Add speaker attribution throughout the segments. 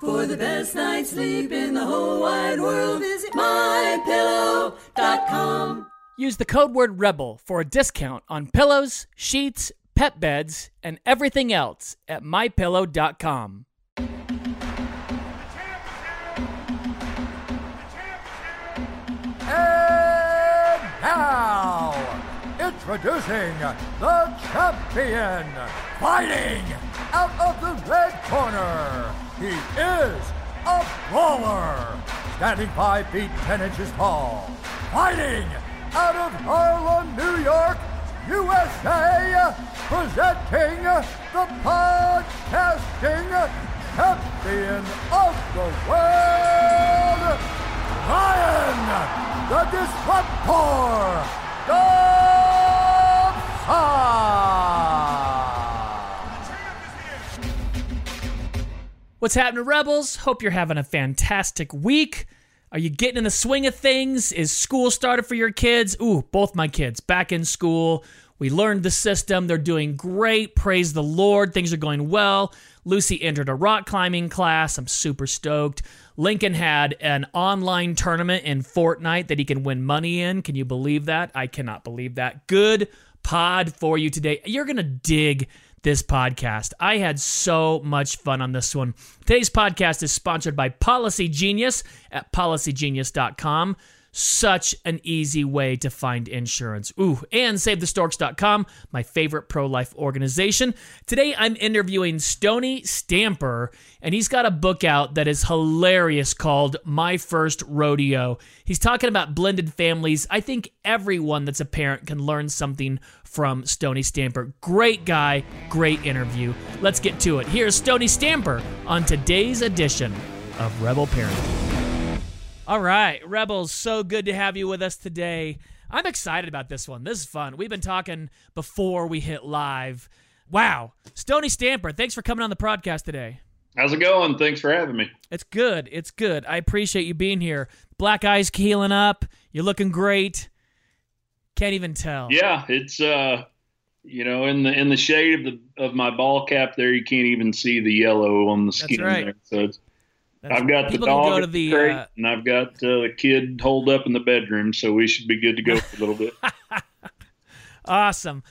Speaker 1: For the best night's sleep in the whole wide world, visit mypillow.com.
Speaker 2: Use the code word REBEL for a discount on pillows, sheets, pet beds, and everything else at mypillow.com.
Speaker 3: And now, introducing the champion, fighting out of the red corner. He is a brawler, standing 5 feet 10 inches tall, fighting out of Harlem, New York, USA, presenting the podcasting champion of the world, Ryan, the Disruptor.
Speaker 2: What's happening, Rebels? Hope you're having a fantastic week. Are you getting in the swing of things? Is school started for your kids? Ooh, both my kids back in school. We learned the system. They're doing great. Praise the Lord. Things are going well. Lucy entered a rock climbing class. I'm super stoked. Lincoln had an online tournament in Fortnite that he can win money in. Can you believe that? I cannot believe that. Good pod for you today. You're going to dig this podcast. I had so much fun on this one. Today's podcast is sponsored by Policy Genius at policygenius.com. Such an easy way to find insurance. Ooh, and SaveTheStorks.com, my favorite pro life organization. Today I'm interviewing Stoney Stamper, and he's got a book out that is hilarious called My First Rodeo. He's talking about blended families. I think everyone that's a parent can learn something from Stoney Stamper. Great guy, great interview. Let's get to it. Here's Stoney Stamper on today's edition of Rebel Parenting. All right, Rebels, so good to have you with us today. I'm excited about this one. This is fun. We've been talking before we hit live. Wow. Stoney Stamper, thanks for coming on the podcast today.
Speaker 4: How's it going? Thanks for having me.
Speaker 2: It's good. It's good. I appreciate you being here. Black eyes healing up. You're looking great. Can't even tell.
Speaker 4: Yeah, it's uh you know, in the in the shade of the of my ball cap there, you can't even see the yellow on the skin
Speaker 2: right.
Speaker 4: there. So it's
Speaker 2: That's-
Speaker 4: I've got the dog
Speaker 2: go to the,
Speaker 4: crate,
Speaker 2: uh,
Speaker 4: and I've got uh, the kid holed up in the bedroom, so we should be good to go for a little bit.
Speaker 2: Awesome.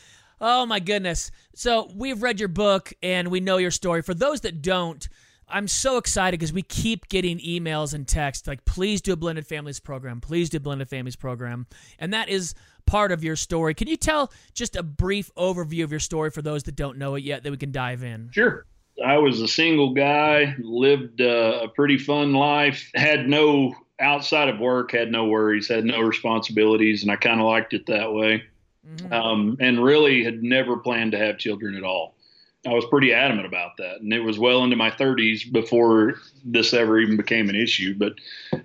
Speaker 2: Oh my goodness. So we've read your book and we know your story. For those that don't, I'm so excited because we keep getting emails and texts like, please do a blended families program. Please do a blended families program. And that is part of your story. Can you tell just a brief overview of your story for those that don't know it yet that we can dive in?
Speaker 4: Sure. I was a single guy, lived uh, a pretty fun life, had no outside of work, had no worries, had no responsibilities, and I kind of liked it that way. Um, and really had never planned to have children at all. I was pretty adamant about that, and it was well into my 30s before this ever even became an issue. But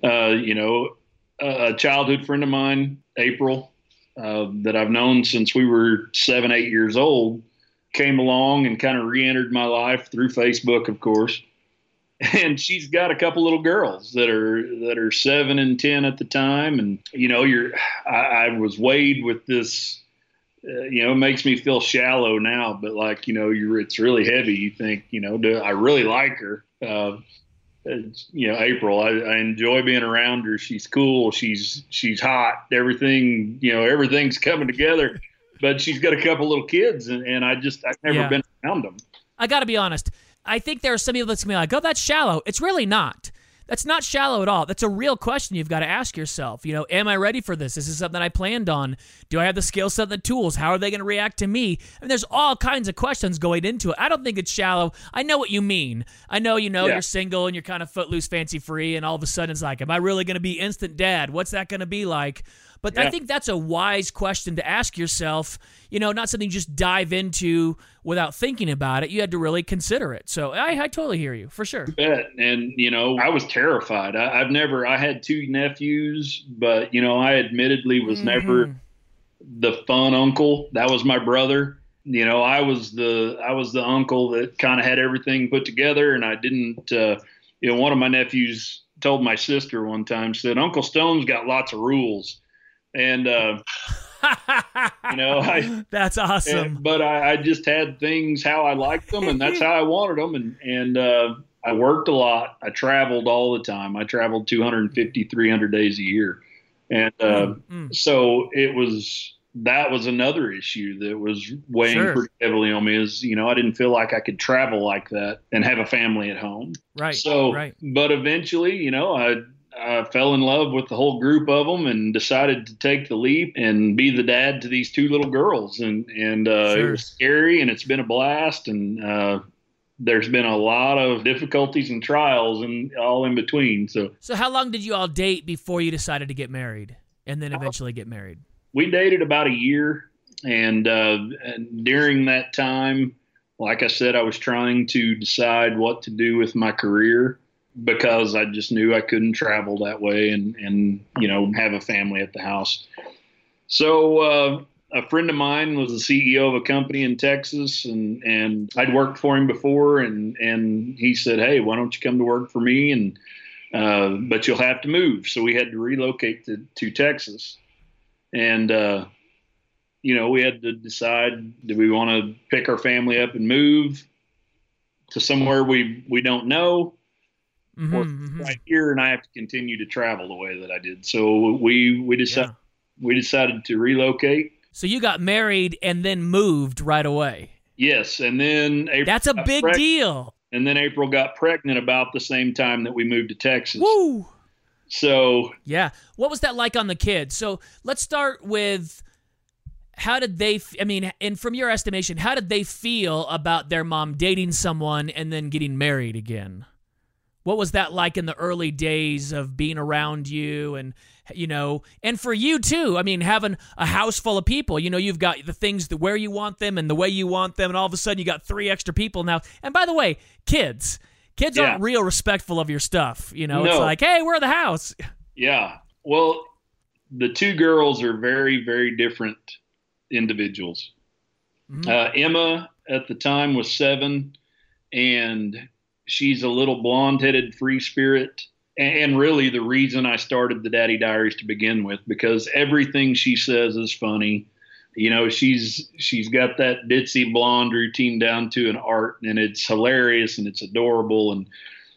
Speaker 4: uh, you know, a a childhood friend of mine, April, uh, that I've known since we were seven, eight years old, came along and kind of re-entered my life through Facebook, of course. And she's got a couple little girls that are that are seven and ten at the time, and you know, you're I, I was weighed with this. Uh, you know, it makes me feel shallow now, but like you know, you're it's really heavy. You think, you know, do I really like her? Uh, you know, April. I, I enjoy being around her. She's cool. She's she's hot. Everything, you know, everything's coming together. But she's got a couple little kids, and, and I just I've never
Speaker 2: Yeah.
Speaker 4: been around them.
Speaker 2: I got to be honest. I think there are some people that's going to be like, oh, that's shallow. It's really not. That's not shallow at all. That's a real question you've got to ask yourself. You know, am I ready for this? This is something I planned on. Do I have the skill set the tools? How are they going to react to me? And there's all kinds of questions going into it. I don't think it's shallow. I know what you mean. I know, you know,
Speaker 4: Yeah.
Speaker 2: you're single and you're kind of footloose, fancy free, and all of a sudden it's like, am I really going to be instant dad? What's that going to be like? But I think that's a wise question to ask yourself. You know, not something you just dive into without thinking about it. You had to really consider it. So I, I totally hear you for sure.
Speaker 4: bet. And you know, I was terrified. I, I've never. I had two nephews, but you know, I admittedly was never the fun uncle. That was my brother. You know, I was the I was the uncle that kind of had everything put together, and I didn't. Uh, you know, one of my nephews told my sister one time said, "Uncle Stone's got lots of rules," and uh, you know, I
Speaker 2: That's awesome.
Speaker 4: and- but I, I just had things how I liked them, and that's how I wanted them. And and uh, I worked a lot. I traveled all the time. I traveled 250, 300 days a year. And uh,
Speaker 2: Mm,
Speaker 4: so it was that was another issue that was weighing
Speaker 2: Sure.
Speaker 4: pretty heavily on me is, you know, I didn't feel like I could travel like that and have a family at home.
Speaker 2: Right.
Speaker 4: So,
Speaker 2: right.
Speaker 4: but eventually, you know, I, I fell in love with the whole group of them and decided to take the leap and be the dad to these two little girls. And, and, uh,
Speaker 2: Sure.
Speaker 4: it was scary and it's been a blast. And, uh, there's been a lot of difficulties and trials and all in between. So
Speaker 2: So how long did you all date before you decided to get married, and then eventually get married?
Speaker 4: we dated about a year. And, uh, and during that time, like I said, I was trying to decide what to do with my career because I just knew I couldn't travel that way and, and you know, have a family at the house. So uh, a friend of mine was the CEO of a company in Texas, and, and I'd worked for him before, and, and he said, "Hey, why don't you come to work for me?" And uh, but you'll have to move. So we had to relocate to, to Texas, and uh, you know we had to decide: do we want to pick our family up and move to somewhere we we don't know?
Speaker 2: Mhm,
Speaker 4: or
Speaker 2: mhm.
Speaker 4: right here and I have to continue to travel the way that I did. So we we decided
Speaker 2: Yeah.
Speaker 4: we decided to relocate.
Speaker 2: So you got married and then moved right away.
Speaker 4: Yes, and then April
Speaker 2: That's a big
Speaker 4: preg-
Speaker 2: deal.
Speaker 4: And then April got pregnant about the same time that we moved to Texas.
Speaker 2: Woo!
Speaker 4: So
Speaker 2: Yeah. What was that like on the kids? So let's start with how did they, i mean, and from your estimation, how did they feel about their mom dating someone and then getting married again? What was that like in the early days of being around you and, you know, and for you too? I mean, having a house full of people, you know, you've got the things that where you want them and the way you want them, and all of a sudden you got three extra people now. And by the way, kids, kids
Speaker 4: Yeah.
Speaker 2: aren't real respectful of your stuff. You know, it's like, hey, we're the house.
Speaker 4: yeah, well, the two girls are very very different individuals.
Speaker 2: Mhm.
Speaker 4: Uh, Emma at the time was seven, and she's a little blonde-headed free spirit. And and really, the reason I started the Daddy Diaries to begin with, because everything she says is funny. You know, she's she's got that ditzy blonde routine down to an art, and it's hilarious and it's adorable, and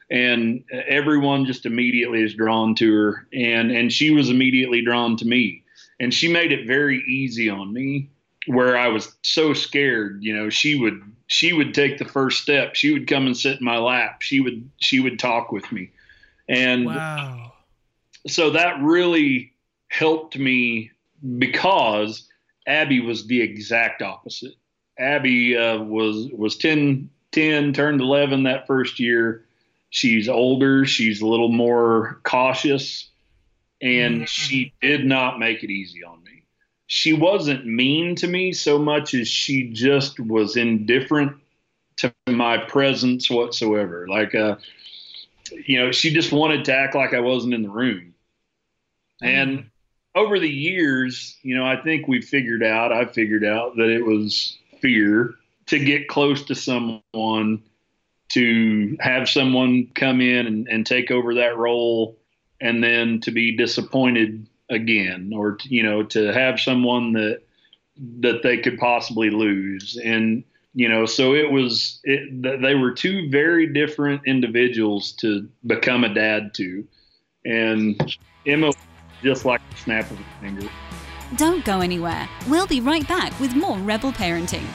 Speaker 4: and everyone just immediately is drawn to her, and and she was immediately drawn to me, and she made it very easy on me where I was so scared, you know, she would she would take the first step. She would come and sit in my lap. She would she would talk with me. And
Speaker 2: Wow.
Speaker 4: so that really helped me because Abby was the exact opposite. Abby uh, was was 10, 10, turned 11 that first year. She's older. She's a little more cautious, and she did not make it easy on me. She wasn't mean to me so much as she just was indifferent to my presence whatsoever. Like, uh, you know, she just wanted to act like I wasn't in the room. And over the years, you know, I think we figured out, I figured out that it was fear to get close to someone, to have someone come in and, and take over that role, and then to be disappointed again, or, to, you know, to have someone that, that they could possibly lose. And, you know, so it was, it, they were two very different individuals to become a dad to. And Emma, just like the snap of a finger.
Speaker 5: Don't go anywhere. We'll be right back with more Rebel Parenting.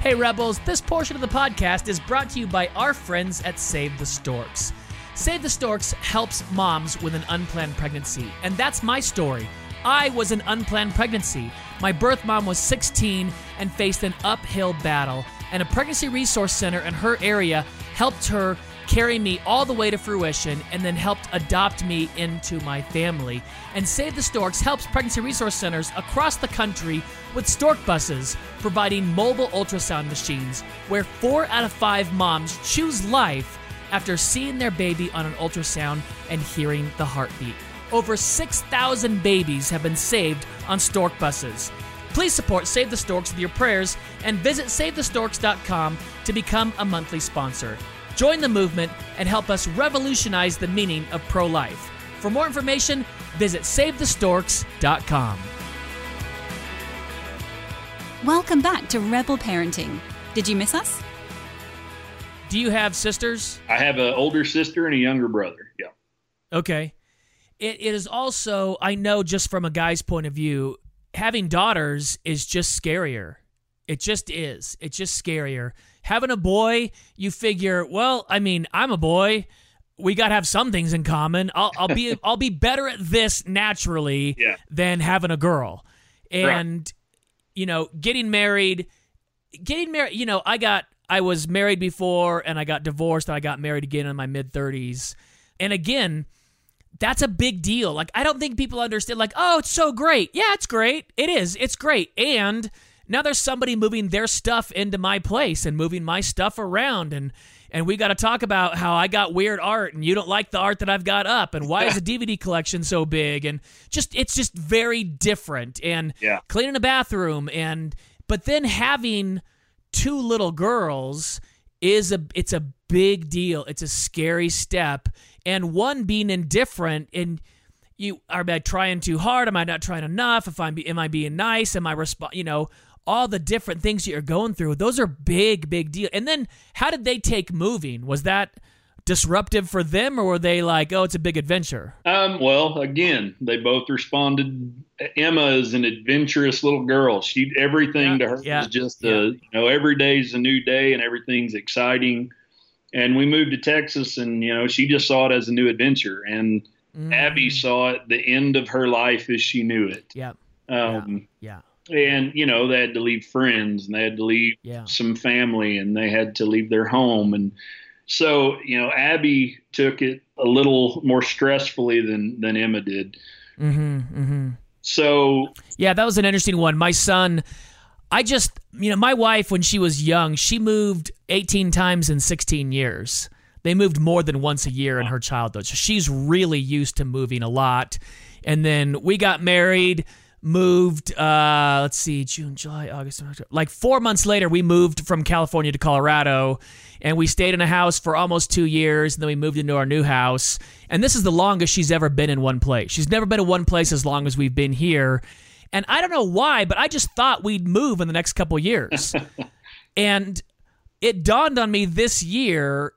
Speaker 2: Hey, Rebels, this portion of the podcast is brought to you by our friends at Save the Storks. Save the Storks helps moms with an unplanned pregnancy, and that's my story. I was an unplanned pregnancy. My birth mom was 16 and faced an uphill battle, and a pregnancy resource center in her area helped her carry me all the way to fruition and then helped adopt me into my family. And Save the Storks helps pregnancy resource centers across the country with stork buses, providing mobile ultrasound machines where four out of five moms choose life after seeing their baby on an ultrasound and hearing the heartbeat. Over 6,000 babies have been saved on stork buses. Please support Save the Storks with your prayers and visit SaveTheStorks.com to become a monthly sponsor. Join the movement and help us revolutionize the meaning of pro life. For more information, visit SaveTheStorks.com.
Speaker 5: Welcome back to Rebel Parenting. Did you miss us?
Speaker 2: Do you have sisters?
Speaker 4: I have an older sister and a younger brother. Yeah.
Speaker 2: Okay. It, it is also, I know just from a guy's point of view, having daughters is just scarier. It just is. It's just scarier. Having a boy, you figure, well, I mean, I'm a boy. We got to have some things in common. I'll, I'll be I'll be better at this naturally
Speaker 4: Yeah.
Speaker 2: than having a girl. And you know, getting married, getting married, you know, I got I was married before and I got divorced and I got married again in my mid 30s. And again, that's a big deal. Like I don't think people understand like, "Oh, it's so great." Yeah, it's great. It is. It's great. And now there's somebody moving their stuff into my place and moving my stuff around and and we got to talk about how I got weird art and you don't like the art that I've got up and why is the DVD collection so big and just it's just very different and
Speaker 4: Yeah.
Speaker 2: cleaning a bathroom and but then having two little girls is a it's a big deal. It's a scary step and one being indifferent and you are I trying too hard? Am I not trying enough? If I'm am I being nice? Am I resp- you know all the different things that you're going through. Those are big big deal. And then how did they take moving? Was that disruptive for them or were they like, "Oh, it's a big adventure?"
Speaker 4: Um, well, again, they both responded. Emma is an adventurous little girl. She everything
Speaker 2: Yeah,
Speaker 4: to her
Speaker 2: yeah,
Speaker 4: is just
Speaker 2: yeah.
Speaker 4: a you know every day's a new day and everything's exciting. And we moved to Texas, and you know she just saw it as a new adventure. And
Speaker 2: Mm.
Speaker 4: Abby saw it the end of her life as she knew it.
Speaker 2: Yeah.
Speaker 4: Um,
Speaker 2: Yeah.
Speaker 4: And you know they had to leave friends, and they had to leave
Speaker 2: Yeah.
Speaker 4: some family, and they had to leave their home, and so you know Abby took it a little more stressfully than than Emma did.
Speaker 2: Mm-hmm, mm-hmm.
Speaker 4: So
Speaker 2: Yeah, that was an interesting one. My son, I just, you know, my wife, when she was young, she moved 18 times in 16 years. They moved more than once a year in her childhood. So she's really used to moving a lot. And then we got married, moved, uh, let's see, June, July, August, October. Like four months later, we moved from California to Colorado. And we stayed in a house for almost two years. And then we moved into our new house. And this is the longest she's ever been in one place. She's never been in one place as long as we've been here. And I don't know why, but I just thought we'd move in the next couple years. and it dawned on me this year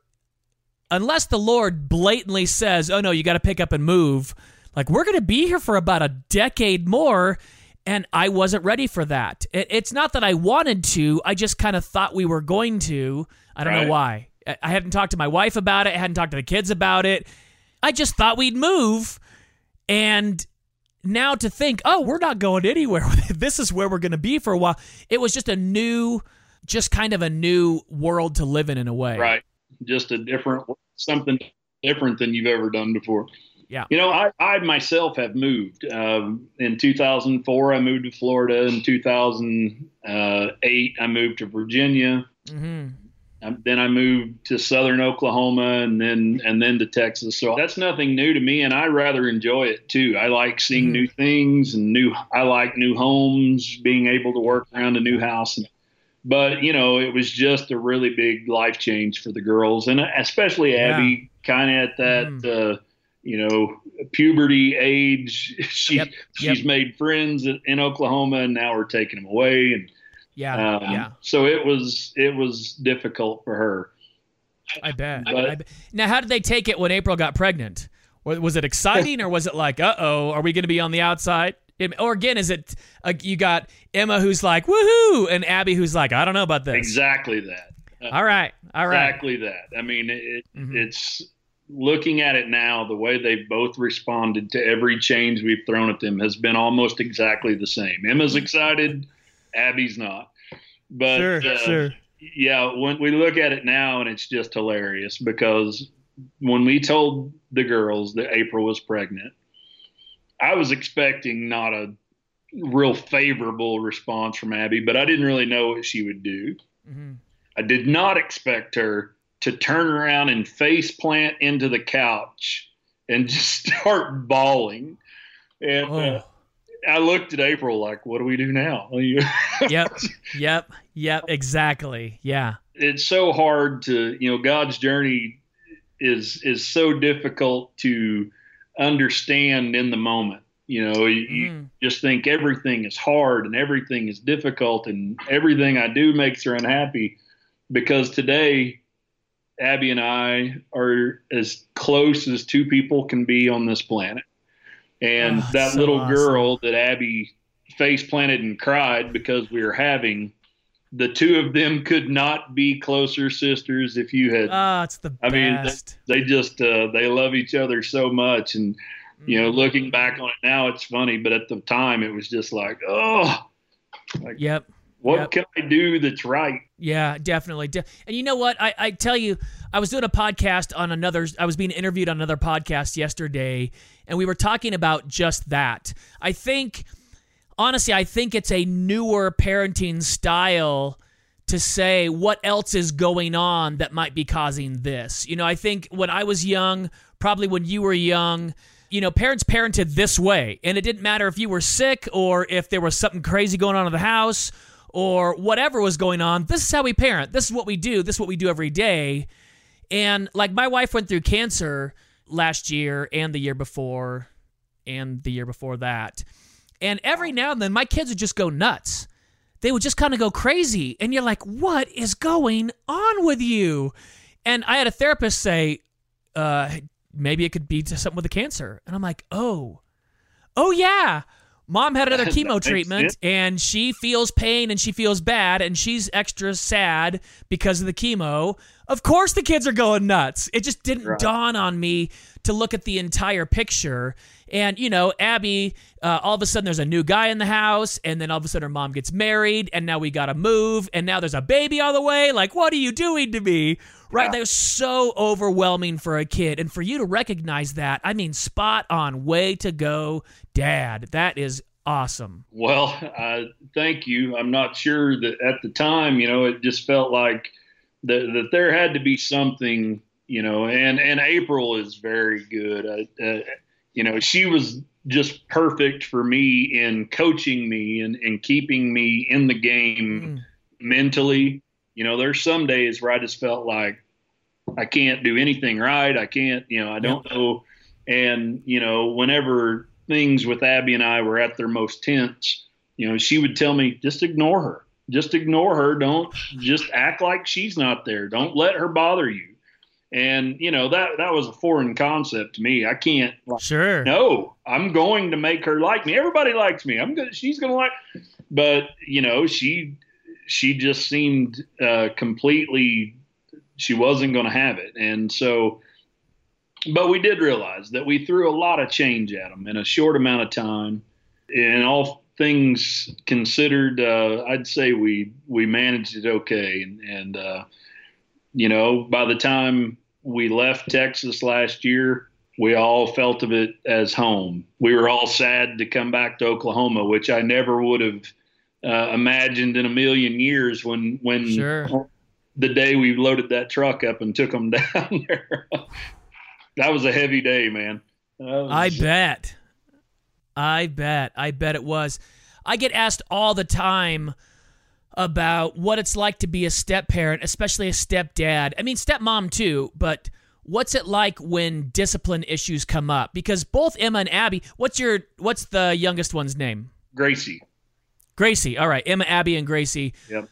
Speaker 2: unless the Lord blatantly says, oh no, you got to pick up and move, like we're going to be here for about a decade more. And I wasn't ready for that. It, it's not that I wanted to, I just kind of thought we were going to. I don't
Speaker 4: Right.
Speaker 2: know why. I, I hadn't talked to my wife about it, I hadn't talked to the kids about it. I just thought we'd move. And now to think, oh, we're not going anywhere. this is where we're going to be for a while. It was just a new, just kind of a new world to live in in a way.
Speaker 4: right, just a different something different than you've ever done before.
Speaker 2: Yeah.
Speaker 4: You know, I, I myself have moved. Um, in 2004, I moved to Florida. In 2008, I moved to Virginia.
Speaker 2: hmm
Speaker 4: Um, Then I moved to southern Oklahoma, and then and then to Texas. So that's nothing new to me, and I rather enjoy it too. I like seeing
Speaker 2: Mhm.
Speaker 4: new things and new. I like new homes, being able to work around a new house. And, but you know, it was just a really big life change for the girls, and especially
Speaker 2: Yeah.
Speaker 4: Abby, kind of at that.
Speaker 2: Mhm.
Speaker 4: Uh, you know, puberty age. She
Speaker 2: Yep, yep.
Speaker 4: she's made friends in Oklahoma, and now we're taking them away, and
Speaker 2: Yeah.
Speaker 4: um,
Speaker 2: yeah.
Speaker 4: So it was it was difficult for her.
Speaker 2: I bet.
Speaker 4: but-
Speaker 2: I bet. Now, how did they take it when April got pregnant? Was, it exciting or was it like, uh oh, are we going to be on the outside? Or again, is it uh, you got Emma who's like, woohoo, and Abby who's like, I don't know about this.
Speaker 4: Exactly that. Uh,
Speaker 2: All right. All right.
Speaker 4: Exactly that. I mean, it,
Speaker 2: Mhm.
Speaker 4: it's looking at it now. The way they've both responded to every change we've thrown at them has been almost exactly the same. Emma's excited, Abby's not. But
Speaker 2: Sure.
Speaker 4: uh,
Speaker 2: sure.
Speaker 4: yeah, when we look at it now, and it's just hilarious because when we told the girls that April was pregnant, I was expecting not a real favorable response from Abby, but I didn't really know what she would do.
Speaker 2: hmm
Speaker 4: I did not expect her to turn around and face plant into the couch and just start bawling. And
Speaker 2: Oh.
Speaker 4: uh, I looked at April like, "What do we do now?"
Speaker 2: Yep. Yep. Yep. Exactly. Yeah.
Speaker 4: it's so hard to you know god's journey is is so difficult to understand in the moment you know you, you just think everything is hard and everything is difficult and everything i do makes her unhappy because today Abby and I are as close as two people can be on this planet. And
Speaker 2: Oh,
Speaker 4: that
Speaker 2: so
Speaker 4: little
Speaker 2: awesome.
Speaker 4: girl that Abby face planted and cried because we were having, the two of them could not be closer sisters if you had.
Speaker 2: Oh, it's the
Speaker 4: I mean,
Speaker 2: best.
Speaker 4: they just uh, they love each other so much, and you know, looking back on it now, it's funny, but at the time, it was just like, oh,
Speaker 2: Yep.
Speaker 4: What
Speaker 2: Yep.
Speaker 4: can I do that's right?
Speaker 2: Yeah, definitely. De- and you know what? I, I tell you, I was doing a podcast on another, I was being interviewed on another podcast yesterday, and we were talking about just that. I think, honestly, I think it's a newer parenting style to say what else is going on that might be causing this. You know, I think when I was young, probably when you were young, you know, parents parented this way, and it didn't matter if you were sick or if there was something crazy going on in the house or whatever was going on. This is how we parent. This is what we do. This is what we do every day. And like my wife went through cancer last year and the year before and the year before that. And every now and then my kids would just go nuts. They would just kind of go crazy. And you're like, what is going on with you? And I had a therapist say, uh, maybe it could be to something with the cancer. And I'm like, oh, oh yeah. Mom had another chemo treatment and she feels pain and she feels bad and she's extra sad because of the chemo. Of course, the kids are going nuts. It just didn't
Speaker 4: Right.
Speaker 2: dawn on me to look at the entire picture. And, you know, Abby, uh, all of a sudden there's a new guy in the house, and then all of a sudden her mom gets married, and now we got to move, and now there's a baby on the way. Like, what are you doing to me? Right?
Speaker 4: Yeah.
Speaker 2: That was so overwhelming for a kid. And for you to recognize that, I mean, spot on, way to go, dad. That is awesome.
Speaker 4: Well, uh, thank you. I'm not sure that at the time, you know, it just felt like that, that there had to be something, you know, and, and April is very good. Uh, uh, you know, she was just perfect for me in coaching me and, and keeping me in the game
Speaker 2: Mm.
Speaker 4: mentally. You know, there's some days where I just felt like I can't do anything right. I can't, you know, I don't know. And, you know, whenever things with Abby and I were at their most tense, you know, she would tell me, just ignore her. Just ignore her. Don't just act like she's not there. Don't let her bother you. And, you know, that that was a foreign concept to me. I can't
Speaker 2: Sure.
Speaker 4: no, I'm going to make her like me. Everybody likes me. I'm good. She's going to like, but you know, she, she just seemed uh, completely, she wasn't going to have it. And so, but we did realize that we threw a lot of change at them in a short amount of time. And all things considered, uh, I'd say we, we managed it okay. And, and, uh, you know, by the time we left Texas last year, we all felt of it as home. We were all sad to come back to Oklahoma, which I never would have uh, imagined in a million years when when
Speaker 2: Sure.
Speaker 4: the day we loaded that truck up and took them down there. that was a heavy day, man. Was-
Speaker 2: I bet. I bet. I bet it was. I get asked all the time about what it's like to be a step parent, especially a stepdad. I mean, stepmom too, but what's it like when discipline issues come up? Because both Emma and Abby, what's your what's the youngest one's name?
Speaker 4: Gracie.
Speaker 2: Gracie. All right, Emma, Abby, and Gracie.
Speaker 4: Yep.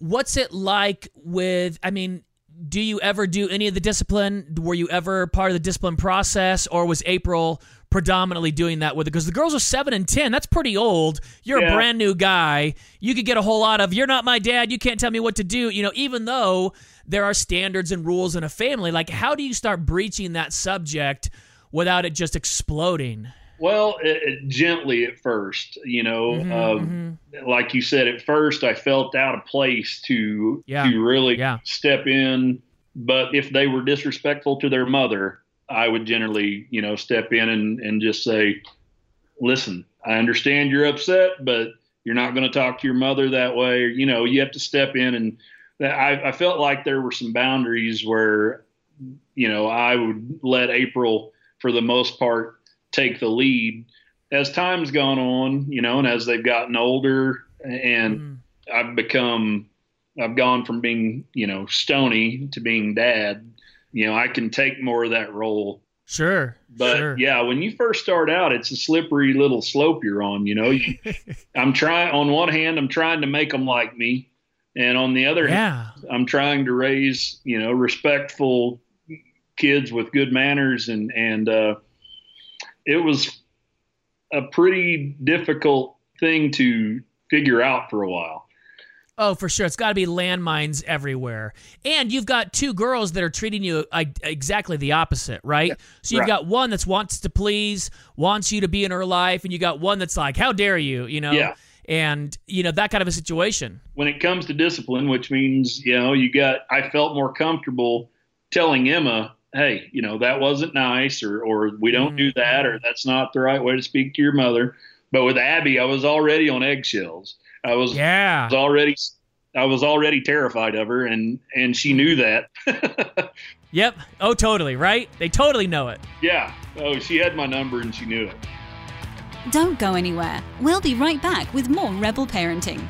Speaker 2: What's it like with? I mean, do you ever do any of the discipline? Were you ever part of the discipline process, or was April predominantly doing that with it? Because the girls are seven and ten. That's pretty old. You're a brand new guy. You could get a whole lot of "You're not my dad. You can't tell me what to do." You know, even though there are standards and rules in a family, like how do you start breaching that subject without it just exploding?
Speaker 4: Well, it, it, gently at first, you know.
Speaker 2: Mhm,
Speaker 4: um,
Speaker 2: mhm.
Speaker 4: like you said, at first I felt out of place to
Speaker 2: Yeah.
Speaker 4: to really
Speaker 2: Yeah.
Speaker 4: step in. But if they were disrespectful to their mother, I would generally, you know, step in and, and just say, listen, I understand you're upset, but you're not going to talk to your mother that way. You know, you have to step in. And that I, I felt like there were some boundaries where, you know, I would let April, for the most part, take the lead. As time's gone on, you know, and as they've gotten older and
Speaker 2: Mm.
Speaker 4: I've become, I've gone from being, you know, stony to being dad. You know, I can take more of that role.
Speaker 2: Sure.
Speaker 4: But
Speaker 2: sure.
Speaker 4: yeah, when you first start out, it's a slippery little slope you're on. You know, I'm trying. On one hand, I'm trying to make them like me, And on the other
Speaker 2: Yeah.
Speaker 4: hand, I'm trying to raise, you know, respectful kids with good manners and and uh, it was a pretty difficult thing to figure out for a while.
Speaker 2: Oh, for sure. It's got to be landmines everywhere. And you've got two girls that are treating you uh, exactly the opposite, right? So you've
Speaker 4: right.
Speaker 2: got one that's wants to please, wants you to be in her life, and you got one that's like, "How dare you?" You know.
Speaker 4: Yeah.
Speaker 2: And you know that kind of a situation.
Speaker 4: when it comes to discipline, which means, you know, you got, I felt more comfortable telling Emma, hey, you know, that wasn't nice, or, or we don't do that, or that's not the right way to speak to your mother. But with Abby, I was already on eggshells. I was,
Speaker 2: Yeah.
Speaker 4: was already, I was already terrified of her, and and she knew that.
Speaker 2: Yep. Oh, totally. Right. They totally know it.
Speaker 4: yeah. Oh, she had my number, and she knew it.
Speaker 5: Don't go anywhere. We'll be right back with more Rebel Parenting.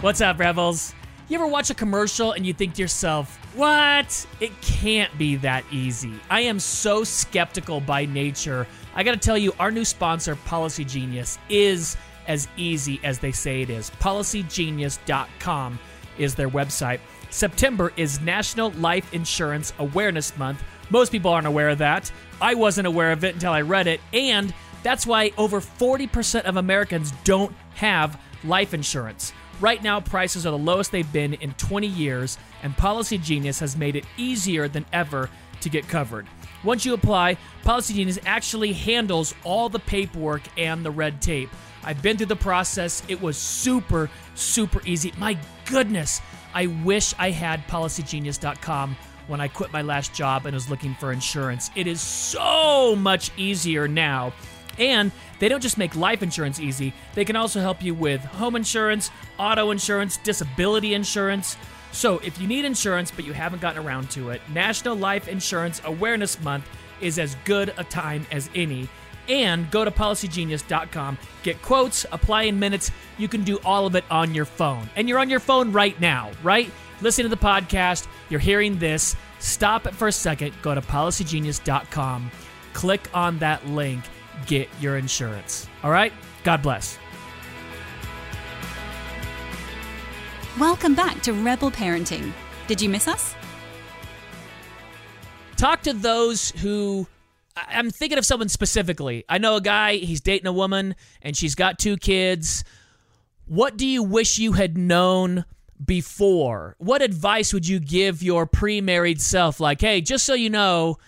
Speaker 2: What's up, Rebels? You ever watch a commercial and you think to yourself, what? It can't be that easy. I am so skeptical by nature. I gotta tell you, our new sponsor, Policy Genius, is as easy as they say it is. PolicyGenius.com is their website. September is National Life Insurance Awareness Month. Most people aren't aware of that. I wasn't aware of it until I read it, and that's why over 40% of Americans don't have life insurance. Right now, prices are the lowest they've been in 20 years, and Policy Genius has made it easier than ever to get covered. Once you apply, Policy Genius actually handles all the paperwork and the red tape. I've been through the process. It was super, super easy. My goodness, I wish I had policygenius.com when I quit my last job and was looking for insurance. It is so much easier now. And they don't just make life insurance easy, they can also help you with home insurance, auto insurance, disability insurance. So, if you need insurance but you haven't gotten around to it, National Life Insurance Awareness Month is as good a time as any. And go to policygenius.com, get quotes, apply in minutes. You can do all of it on your phone. And you're on your phone right now, right? Listen to the podcast, you're hearing this. Stop it for a second, go to policygenius.com, click on that link, get your insurance. All right? God bless.
Speaker 5: Welcome back to Rebel Parenting. Did you miss us?
Speaker 2: talk to those who I'm thinking of someone specifically. I know a guy, he's dating a woman and she's got two kids. What do you wish you had known before? What advice would you give your pre-married self like, "Hey, just so you know,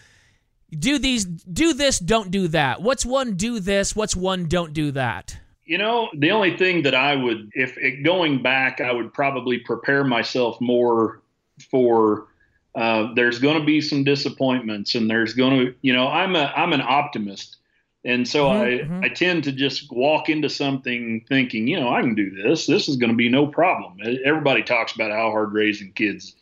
Speaker 2: do these do this, don't do that. What's one do this, what's one don't do that?"
Speaker 4: You know, the only thing that I would, if it, going back, I would probably prepare myself more for. Uh, there's going to be some disappointments, and there's going to, you know, I'm a I'm an optimist, and so
Speaker 2: Mhm,
Speaker 4: I I tend to just walk into something thinking, you know, I can do this. This is going to be no problem. Everybody talks about how hard raising kids.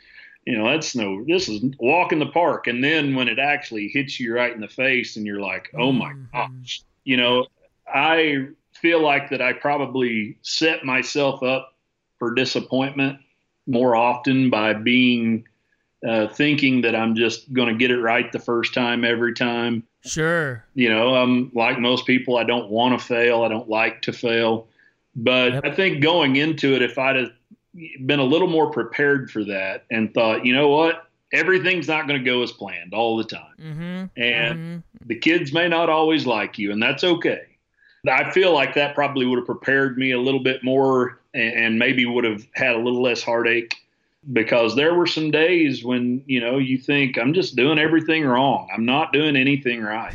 Speaker 4: You know, that's no. This is walk in the park, and then when it actually hits you right in the face, and you're like, oh my
Speaker 2: Mhm.
Speaker 4: gosh, you know, I feel like that I probably set myself up for disappointment more often by being uh, thinking that I'm just going to get it right the first time every time.
Speaker 2: Sure.
Speaker 4: You know, I'm like most people, I don't want to fail. I don't like to fail. But
Speaker 2: Yep.
Speaker 4: I think going into it, if I'd have been a little more prepared for that and thought, you know what, everything's not going to go as planned all the time.
Speaker 2: Mm-hmm.
Speaker 4: And
Speaker 2: Mhm.
Speaker 4: the kids may not always like you, and that's okay. I feel like that probably would have prepared me a little bit more and, and maybe would have had a little less heartache because there were some days when, you know, you think, I'm just doing everything wrong. I'm not doing anything right.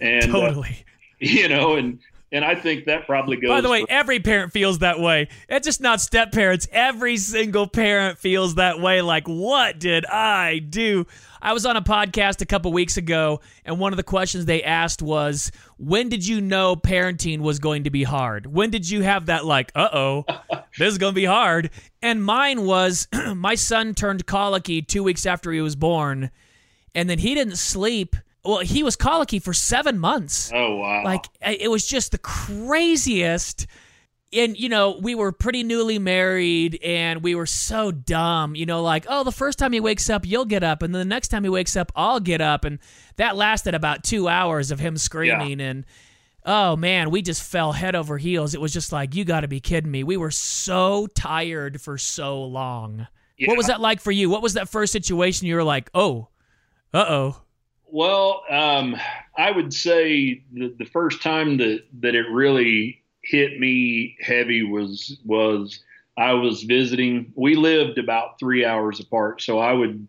Speaker 4: And, uh,
Speaker 2: Totally.
Speaker 4: you know, and, and I think that probably goes.
Speaker 2: By the way,
Speaker 4: for-
Speaker 2: every parent feels that way. It's just not step parents. Every single parent feels that way. Like, what did I do? I was on a podcast a couple weeks ago, and one of the questions they asked was, When did you know parenting was going to be hard? When did you have that, like, uh oh, this is going to be hard? And mine was, My son turned colicky two weeks after he was born, and then he didn't sleep. Well, he was colicky for seven months.
Speaker 4: oh, wow.
Speaker 2: Like it was just the craziest. And you know, we were pretty newly married and we were so dumb, you know, like, oh, the first time he wakes up, you'll get up, and then the next time he wakes up, I'll get up. And that lasted about two hours of him screaming. And Oh man, we just fell head over heels. It was just like, you got to be kidding me. We were so tired for so long.
Speaker 4: Yeah.
Speaker 2: What was that like for you? What was that first situation you were like, oh, uh oh?
Speaker 4: Well, um, I would say the, the first time that, that it really hit me heavy was was I was visiting. We lived about three hours apart, so I would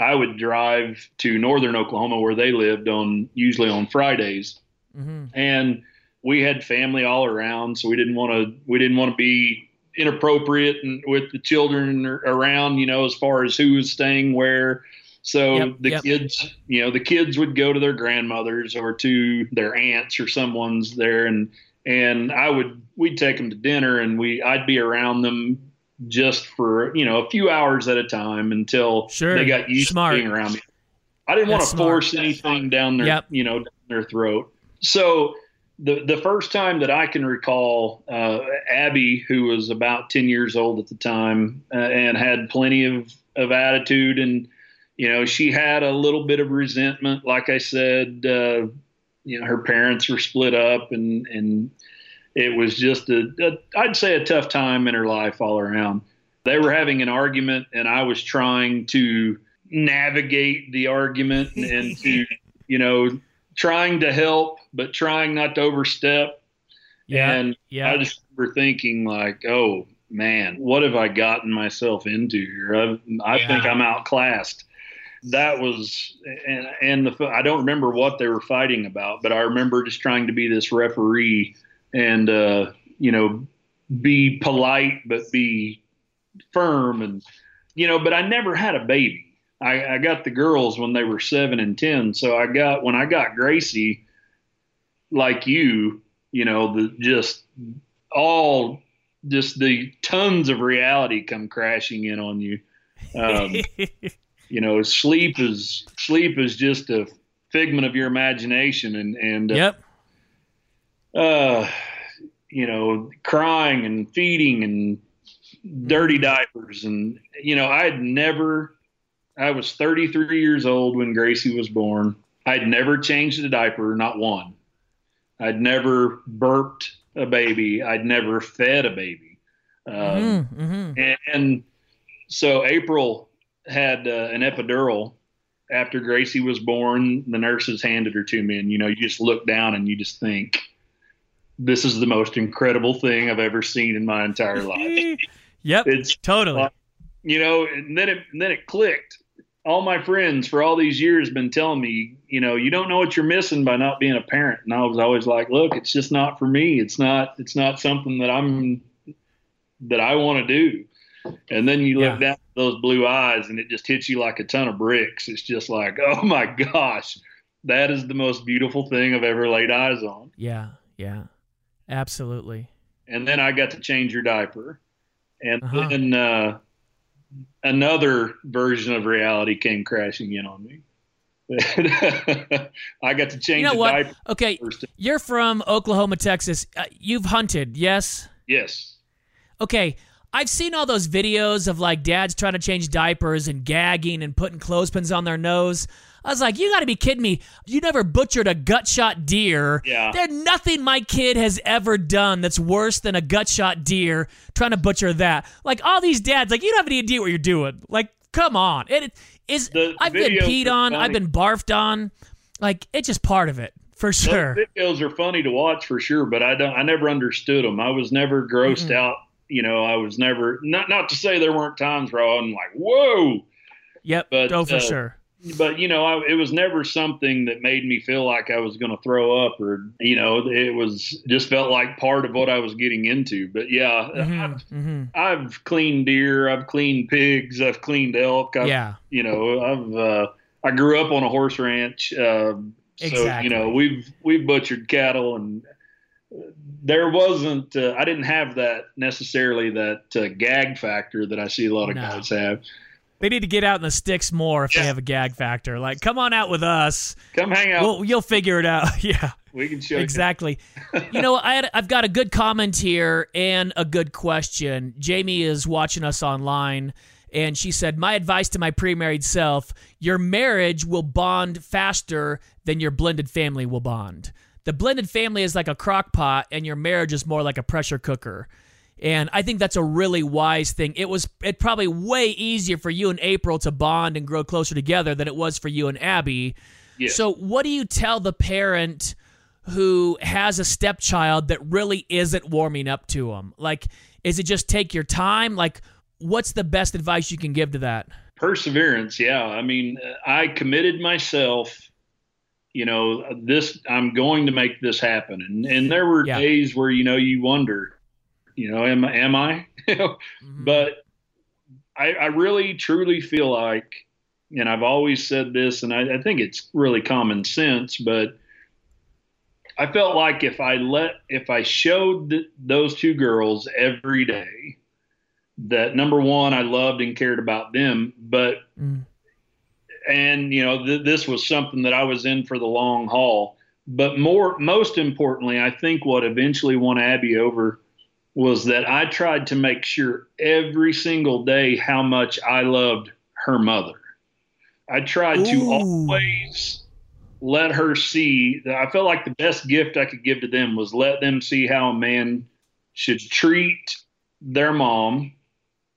Speaker 4: I would drive to northern Oklahoma where they lived on usually on Fridays,
Speaker 2: Mm-hmm.
Speaker 4: and we had family all around, so we didn't want to we didn't want to be inappropriate and with the children around, you know, as far as who was staying where. So
Speaker 2: Yep,
Speaker 4: the
Speaker 2: yep.
Speaker 4: kids, you know, the kids would go to their grandmothers or to their aunts or someone's there, and and I would we'd take them to dinner, and we I'd be around them just for you know a few hours at a time until
Speaker 2: Sure.
Speaker 4: they got used
Speaker 2: Smart.
Speaker 4: to being around me. I didn't want to force anything down their
Speaker 2: Yep.
Speaker 4: you know down their throat. So the the first time that I can recall, uh, Abby, who was about ten years old at the time uh, and had plenty of of attitude, and you know she had a little bit of resentment. Like I said, uh, you know her parents were split up, and and it was just a, a I'd say a tough time in her life all around. They were having an argument, and I was trying to navigate the argument and to you know trying to help, but trying not to overstep.
Speaker 2: Yeah.
Speaker 4: And
Speaker 2: yeah.
Speaker 4: I just remember thinking like, oh man, what have I gotten myself into here? I, I
Speaker 2: Yeah.
Speaker 4: think I'm outclassed. That was, and, and the I don't remember what they were fighting about, but I remember just trying to be this referee and uh, you know be polite but be firm and you know. But I never had a baby. I, I got the girls when they were seven and ten, so I got when I got Gracie, like you, you know, the just all just the tons of reality come crashing in on you. Um, you know, sleep is sleep is just a figment of your imagination, and and uh,
Speaker 2: yep.
Speaker 4: uh, you know, crying and feeding and dirty diapers, and you know, I had never. I was 33 years old when Gracie was born. I'd never changed a diaper, not one. I'd never burped a baby. I'd never fed a baby. Um,
Speaker 2: Mm-hmm. Mm-hmm.
Speaker 4: and, and so April had uh, an epidural after Gracie was born. The nurses handed her to me, and you know, you just look down and you just think, "This is the most incredible thing I've ever seen in my entire life."
Speaker 2: yep.
Speaker 4: It's
Speaker 2: totally.
Speaker 4: you know, and then it and then it clicked. All my friends for all these years been telling me, you know, you don't know what you're missing by not being a parent. And I was always like, look, it's just not for me. It's not it's not something that I'm that I want to do. And then you look
Speaker 2: Yeah.
Speaker 4: down at those blue eyes and it just hits you like a ton of bricks. It's just like, oh my gosh, that is the most beautiful thing I've ever laid eyes on.
Speaker 2: Yeah. Yeah. Absolutely.
Speaker 4: and then I got to change your diaper, and
Speaker 2: Uh-huh.
Speaker 4: then uh, another version of reality came crashing in on me. I got to change
Speaker 2: You know
Speaker 4: the
Speaker 2: what?
Speaker 4: diaper
Speaker 2: Okay. You're from Oklahoma, Texas. Uh, you've hunted, yes?
Speaker 4: Yes,
Speaker 2: Okay. I've seen all those videos of like dads trying to change diapers and gagging and putting clothespins on their nose. I was like, you got to be kidding me. You never butchered a gut shot deer.
Speaker 4: Yeah.
Speaker 2: There's nothing my kid has ever done that's worse than a gut shot deer trying to butcher that. Like all these dads, like, you don't have any idea what you're doing. Like, come on. It is, I've been peed on,
Speaker 4: funny.
Speaker 2: I've been barfed on. Like, it's just part of it, for sure.
Speaker 4: those videos are funny to watch for sure, but I don't. I never understood them. I was never grossed out. You know, I was never not not to say there weren't times where I'm like, whoa,
Speaker 2: Yep.
Speaker 4: but,
Speaker 2: oh, for
Speaker 4: uh,
Speaker 2: sure.
Speaker 4: but you know, I, it was never something that made me feel like I was going to throw up, or you know, it was just felt like part of what I was getting into. But yeah, I've,
Speaker 2: hmm
Speaker 4: I've cleaned deer, I've cleaned pigs, I've cleaned elk. I've,
Speaker 2: Yeah.
Speaker 4: you know, I've uh, I grew up on a horse ranch, uh, so
Speaker 2: Exactly.
Speaker 4: you know, we've we've butchered cattle and. There wasn't. Uh, I didn't have that necessarily that uh, gag factor that I see a lot of
Speaker 2: No.
Speaker 4: guys have.
Speaker 2: They need to get out in the sticks more if they have a gag factor. Like, come on out with us.
Speaker 4: Come hang out.
Speaker 2: Well, you'll figure it out. yeah,
Speaker 4: we can show you.
Speaker 2: exactly. you know, I had, I've got a good comment here and a good question. Jamie is watching us online, and she said, "My advice to my pre-married self: Your marriage will bond faster than your blended family will bond." The blended family is like a crock pot and your marriage is more like a pressure cooker. And I think that's a really wise thing. It was it probably way easier for you and April to bond and grow closer together than it was for you and Abby.
Speaker 4: Yeah.
Speaker 2: So what do you tell the parent who has a stepchild that really isn't warming up to them? Like is it just take your time? Like what's the best advice you can give to that?
Speaker 4: Perseverance, yeah. I mean, uh, I committed myself you know this i'm going to make this happen and and there were
Speaker 2: Yeah.
Speaker 4: days where you know you wonder you know am, am i
Speaker 2: Mm-hmm.
Speaker 4: but I, I really truly feel like and i've always said this and I, I think it's really common sense but i felt like if i let if i showed th- those two girls every day that number one i loved and cared about them but
Speaker 2: Mm.
Speaker 4: And you know th- this was something that I was in for the long haul. But more, most importantly, I think what eventually won Abby over was that I tried to make sure every single day how much I loved her mother. I tried to always let her see that I felt like the best gift I could give to them was let them see how a man should treat their mom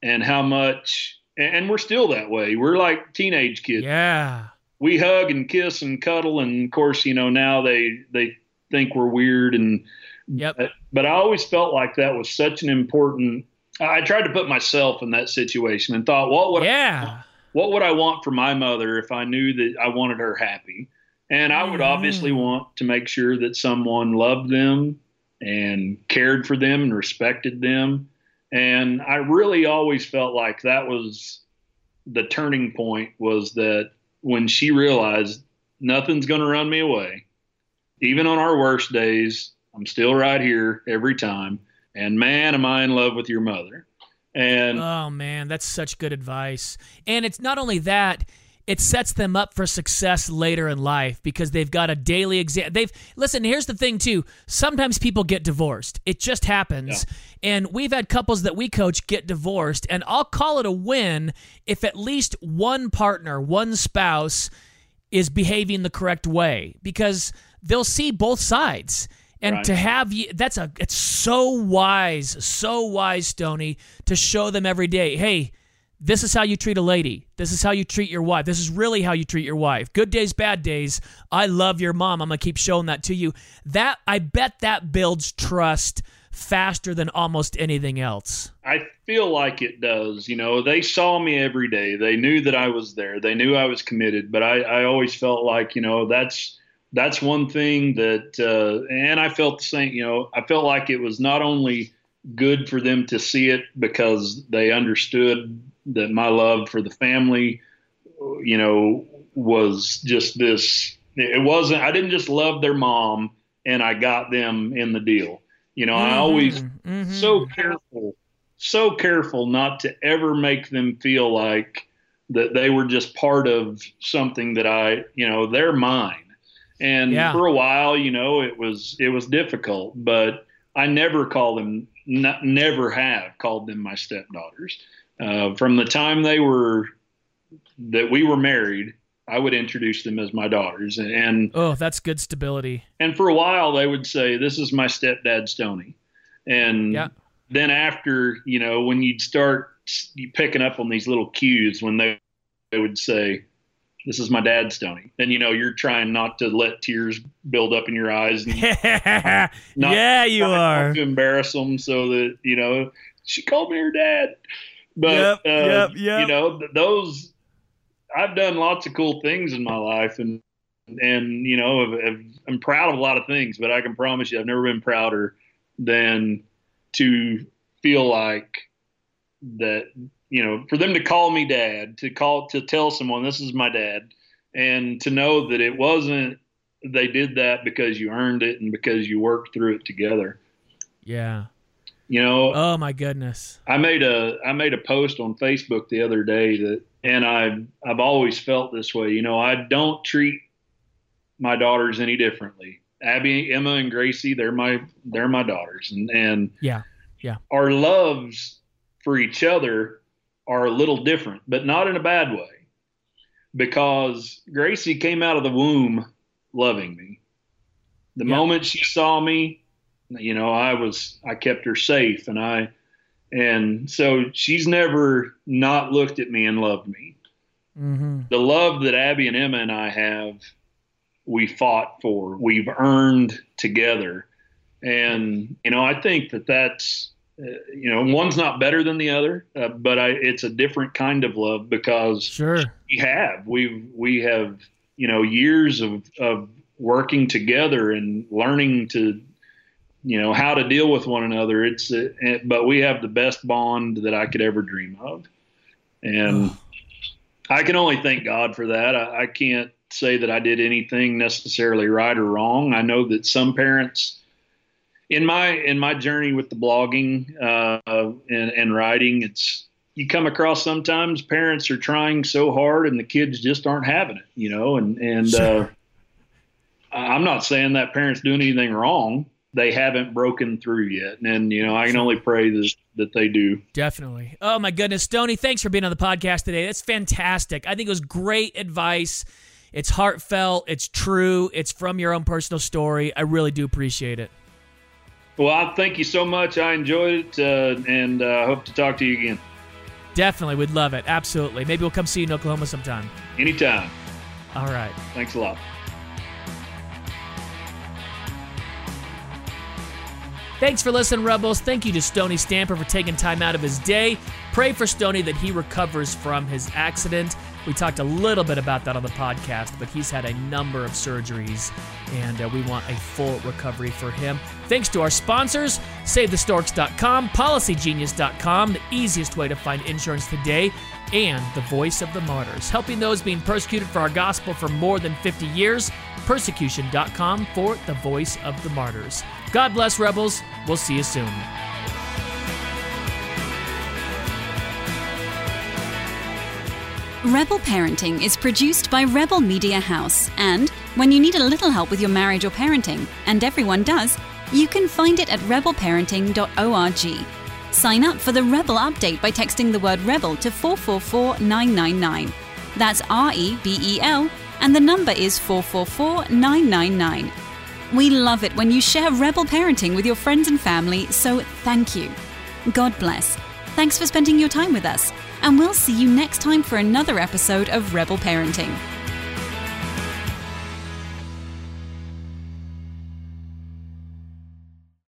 Speaker 4: and how much and and we're still that way. We're like teenage kids.
Speaker 2: Yeah.
Speaker 4: We hug and kiss and cuddle and of course, you know, now they they think we're weird and
Speaker 2: Yep.
Speaker 4: but, but I always felt like that was such an important I tried to put myself in that situation and thought, what would
Speaker 2: Yeah.
Speaker 4: what would I want for my mother if I knew that I wanted her happy? And I would obviously mm. want to make sure that someone loved them and cared for them and respected them. And I really always felt like that was the turning point was that when she realized nothing's going to run me away, even on our worst days, I'm still right here every time. And man, am I in love with your mother. And
Speaker 2: Oh man, that's such good advice. And it's not only that, it sets them up for success later in life because they've got a daily exam. They've listen. Here's the thing too. Sometimes people get divorced. It just happens. And we've had couples that we coach get divorced, and I'll call it a win if at least one partner, one spouse, is behaving the correct way because they'll see both sides. And
Speaker 4: Right.
Speaker 2: to have you, that's a, it's so wise, so wise, Stoney, to show them every day, hey, this is how you treat a lady. This is how you treat your wife. This is really how you treat your wife. Good days, bad days. I love your mom. I'm going to keep showing that to you. That, I bet that builds trust faster than almost anything else.
Speaker 4: I feel like it does. You know, they saw me every day. They knew that I was there. They knew I was committed. But I, I always felt like, you know, that's that's one thing that, uh, and I felt the same. You know, I felt like it was not only good for them to see it because they understood that my love for the family, you know, was just this. It wasn't. I didn't just love their mom and I got them in the deal. You know, I always
Speaker 2: Mhm.
Speaker 4: so careful, so careful not to ever make them feel like that they were just part of something that I, you know, they're mine. And
Speaker 2: Yeah.
Speaker 4: for a while, you know, it was it was difficult, but I never call them, n- never have called them my stepdaughters. Uh, from the time they were that we were married, I would introduce them as my daughters, and
Speaker 2: Oh, that's good stability.
Speaker 4: and for a while they would say, "This is my stepdad, Stoney," and
Speaker 2: Yeah.
Speaker 4: then after you know when you'd start picking up on these little cues when they they would say, "This is my dad, Stoney," then you know you're trying not to let tears build up in your eyes and Not-
Speaker 2: yeah, you
Speaker 4: not
Speaker 2: are.
Speaker 4: to embarrass them so that you know she called me her dad. But
Speaker 2: Yep,
Speaker 4: uh,
Speaker 2: yep, yep.
Speaker 4: you know th- those I've done lots of cool things in my life and and you know I've, I've, I'm proud of a lot of things, but I can promise you I've never been prouder than to feel like that you know for them to call me dad to call to tell someone this is my dad and to know that it wasn't they did that because you earned it and because you worked through it together
Speaker 2: Yeah.
Speaker 4: You know
Speaker 2: Oh my goodness.
Speaker 4: I made a I made a post on Facebook the other day that and I I've always felt this way. You know, I don't treat my daughters any differently. Abby, Emma, and Gracie, they're my they're my daughters. And and
Speaker 2: Yeah.
Speaker 4: our loves for each other are a little different, but not in a bad way. Because Gracie came out of the womb loving me. The
Speaker 2: Yeah.
Speaker 4: moment she saw me, you know, I was I kept her safe, and I and so she's never not looked at me and loved me.
Speaker 2: Mm-hmm.
Speaker 4: The love that Abby and Emma and I have, we fought for, we've earned together, and you know, I think that that's. Uh, you know, one's not better than the other, uh, but I, it's a different kind of love because
Speaker 2: Sure.
Speaker 4: we have we've we have you know years of of working together and learning to you know how to deal with one another. It's uh, eh, but we have the best bond that i could ever dream of. And i can only thank god for that. I, I can't say that i did anything necessarily right or wrong. I know that some parents in my in my journey with the blogging uh, and, and writing it's you come across sometimes parents are trying so hard and the kids just aren't having it, you know, and, and, uh, I'm not saying that parents doing anything wrong. They haven't broken through yet. And, you know, I can only pray that, that they do.
Speaker 2: Definitely. Oh my goodness, Stoney, thanks for being on the podcast today. That's fantastic. I think it was great advice. It's heartfelt, it's true, it's from your own personal story. I really do appreciate it.
Speaker 4: Well, I thank you so much. I enjoyed it. Uh, and, uh, hope to talk to you again
Speaker 2: Definitely, we'd love it. Absolutely. Maybe we'll come see you in Oklahoma sometime.
Speaker 4: anytime.
Speaker 2: All right.
Speaker 4: Thanks a lot.
Speaker 2: Thanks for listening, Rebels. Thank you to Stoney Stamper for taking time out of his day. Pray for Stoney that he recovers from his accident. We talked a little bit about that on the podcast, but he's had a number of surgeries, and uh, we want a full recovery for him. Thanks to our sponsors, SaveTheStorks.com, PolicyGenius.com, the easiest way to find insurance today, and the Voice of the Martyrs, helping those being persecuted for our gospel for more than 50 years. Persecution.com for the Voice of the Martyrs. God bless, Rebels. We'll see you soon.
Speaker 5: Rebel Parenting is produced by Rebel Media House, and when you need a little help with your marriage or parenting, and everyone does, you can find it at rebelparenting.org. Sign up for the Rebel update by texting the word Rebel to 444999. That's R E B E L, and the number is 444999. We love it when you share Rebel Parenting with your friends and family, so thank you. God bless. Thanks for spending your time with us, and we'll see you next time for another episode of Rebel Parenting.